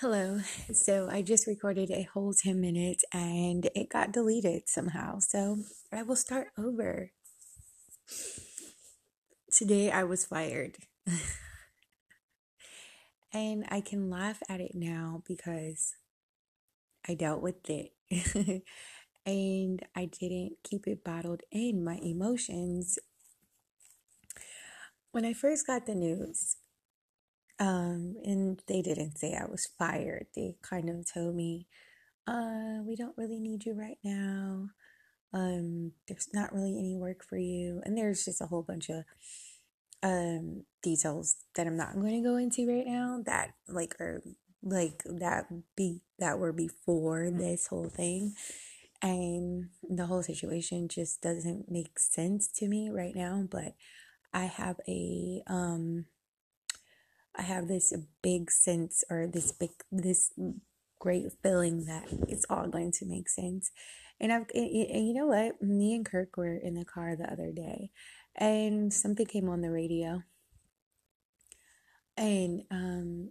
Hello. So I just recorded a whole 10 minutes and it got deleted somehow. So I will start over. Today I was fired. and I can laugh at it now because I dealt with it. and I didn't keep it bottled in my emotions. When I first got the news, um, and they didn't say I was fired. They kind of told me, uh, we don't really need you right now. Um, there's not really any work for you. And there's just a whole bunch of um details that I'm not going to go into right now that like are like that be that were before this whole thing and the whole situation just doesn't make sense to me right now but I have a um I have this big sense or this big this great feeling that it's all going to make sense. And I've and, you know what? Me and Kirk were in the car the other day, and something came on the radio, and um,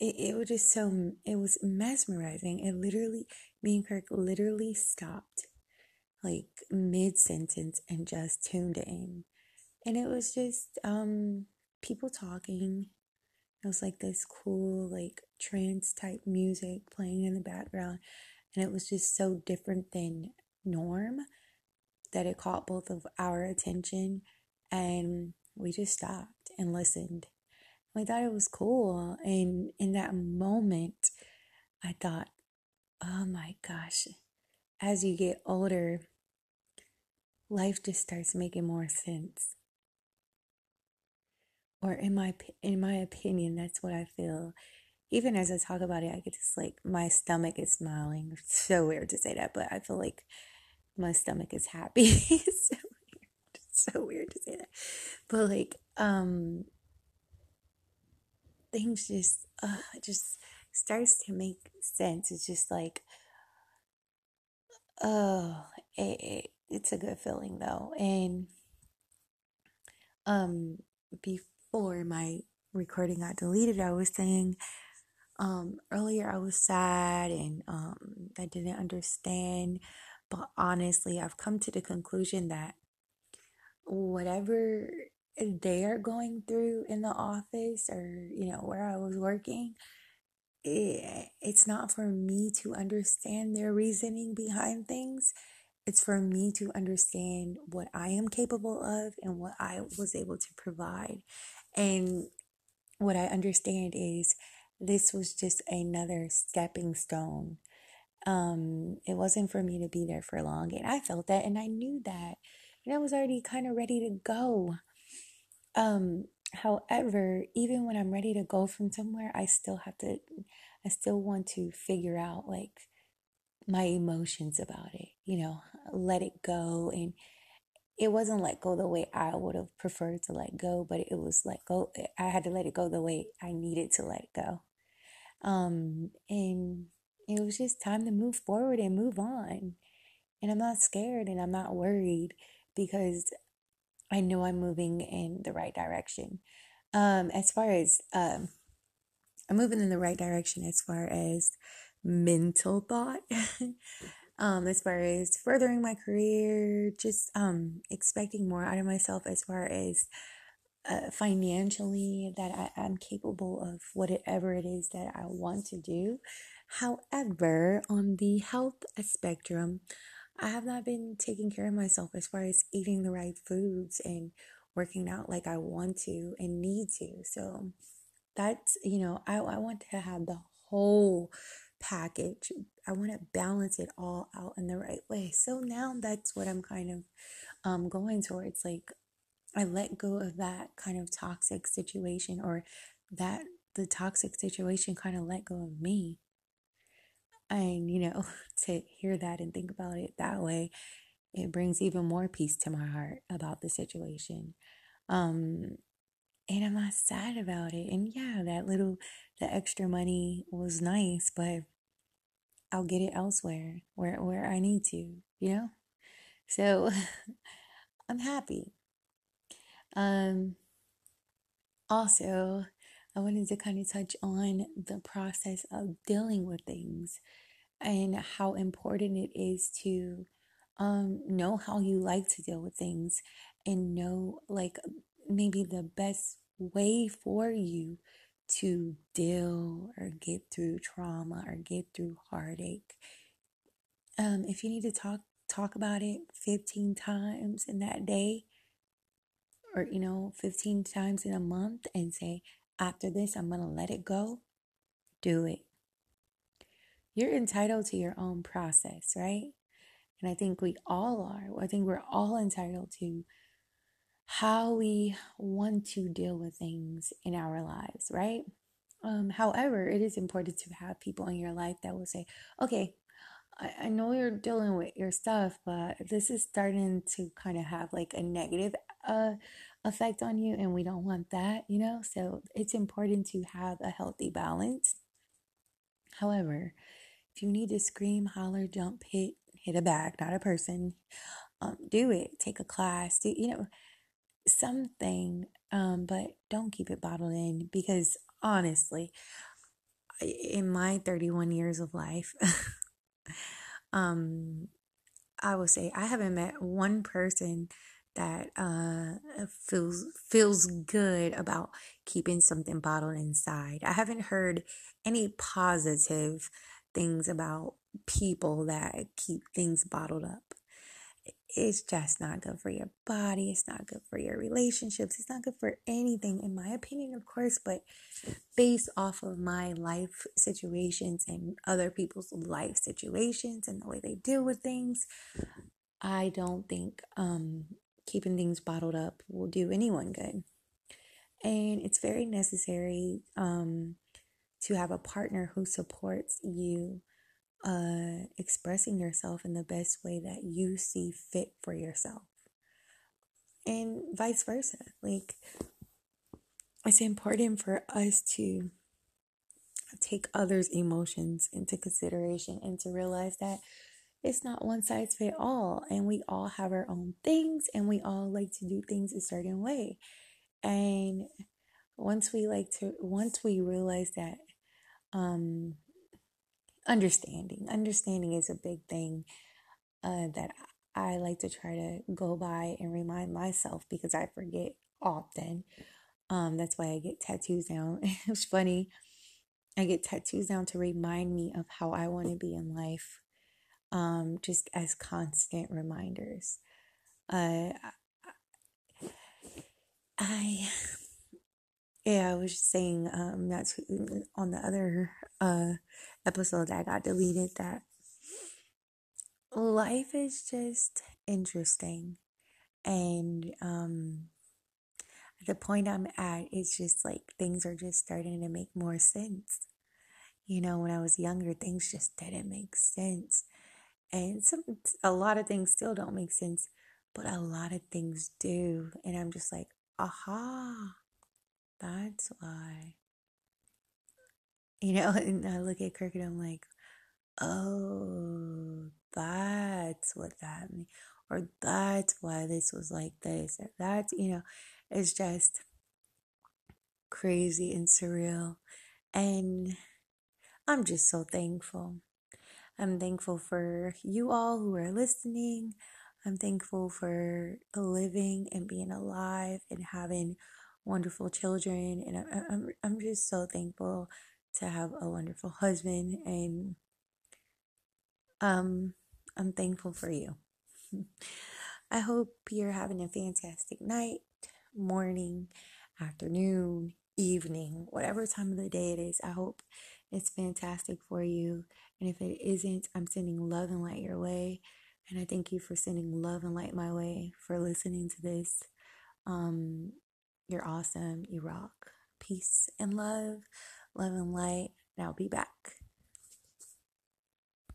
it, it was just so it was mesmerizing. It literally, me and Kirk literally stopped, like mid sentence, and just tuned in, and it was just um people talking it was like this cool, like trance type music playing in the background. And it was just so different than norm that it caught both of our attention. And we just stopped and listened. We thought it was cool. And in that moment, I thought, oh my gosh, as you get older, life just starts making more sense or in my in my opinion that's what i feel. Even as i talk about it i get just like my stomach is smiling. It's so weird to say that but i feel like my stomach is happy. It's so weird. It's so weird to say that. But like um things just uh just starts to make sense. It's just like oh it, it, it's a good feeling though. And um before before my recording got deleted, I was saying um, earlier I was sad and um, I didn't understand. But honestly, I've come to the conclusion that whatever they are going through in the office or, you know, where I was working, it, it's not for me to understand their reasoning behind things. It's for me to understand what I am capable of and what I was able to provide. And what I understand is this was just another stepping stone. Um, it wasn't for me to be there for long. And I felt that and I knew that. And I was already kind of ready to go. Um, however, even when I'm ready to go from somewhere, I still have to I still want to figure out like my emotions about it, you know, let it go and it wasn't let go the way I would have preferred to let go, but it was let go. I had to let it go the way I needed to let it go. Um, and it was just time to move forward and move on. And I'm not scared and I'm not worried because I know I'm moving in the right direction. Um, as far as um, I'm moving in the right direction as far as mental thought. um, as far as furthering my career, just um, expecting more out of myself as far as uh, financially that I, am capable of whatever it is that I want to do. However, on the health spectrum, I have not been taking care of myself as far as eating the right foods and working out like I want to and need to. So that's, you know, I, I want to have the whole package. I want to balance it all out in the right way. So now that's what I'm kind of um, going towards. Like, I let go of that kind of toxic situation, or that the toxic situation kind of let go of me. And, you know, to hear that and think about it that way, it brings even more peace to my heart about the situation. Um, and I'm not sad about it. And yeah, that little, the extra money was nice, but I'll get it elsewhere where where I need to, you know? So I'm happy. Um also I wanted to kind of touch on the process of dealing with things and how important it is to um, know how you like to deal with things and know like maybe the best way for you to deal or get through trauma or get through heartache. Um, if you need to talk talk about it 15 times in that day or you know 15 times in a month and say after this I'm going to let it go, do it. You're entitled to your own process, right? And I think we all are. I think we're all entitled to how we want to deal with things in our lives, right? Um, however, it is important to have people in your life that will say, okay, I, I know you're dealing with your stuff, but this is starting to kind of have like a negative uh, effect on you, and we don't want that, you know? So it's important to have a healthy balance. However, if you need to scream, holler, jump, hit, hit a bag, not a person, um, do it. Take a class, do, you know, something, um, but don't keep it bottled in because honestly, in my 31 years of life, um, I will say I haven't met one person that uh, feels feels good about keeping something bottled inside. I haven't heard any positive things about people that keep things bottled up. It's just not good for your body. It's not good for your relationships. It's not good for anything, in my opinion, of course. But based off of my life situations and other people's life situations and the way they deal with things, I don't think um, keeping things bottled up will do anyone good. And it's very necessary um, to have a partner who supports you uh, expressing yourself in the best way that you see fit for yourself. And vice versa. Like, it's important for us to take others' emotions into consideration and to realize that it's not one size fit all and we all have our own things and we all like to do things a certain way and once we like to once we realize that um understanding. Understanding is a big thing uh, that I like to try to go by and remind myself because I forget often. Um, that's why I get tattoos now. it's funny. I get tattoos now to remind me of how I want to be in life, um, just as constant reminders. Uh, I, yeah, I was just saying um, that's on the other uh, episode that I got deleted that life is just interesting and um the point I'm at is just like things are just starting to make more sense. You know, when I was younger things just didn't make sense. And some a lot of things still don't make sense, but a lot of things do. And I'm just like, aha, that's why. You know, and I look at Cricket, I'm like, oh, that's what that means. Or that's why this was like this. Or that's, you know, it's just crazy and surreal. And I'm just so thankful. I'm thankful for you all who are listening. I'm thankful for living and being alive and having wonderful children. And I'm, I'm, I'm just so thankful to have a wonderful husband and um I'm thankful for you. I hope you're having a fantastic night, morning, afternoon, evening, whatever time of the day it is. I hope it's fantastic for you. And if it isn't, I'm sending love and light your way. And I thank you for sending love and light my way, for listening to this. Um, you're awesome. You rock. Peace and love love and light, and I'll be back.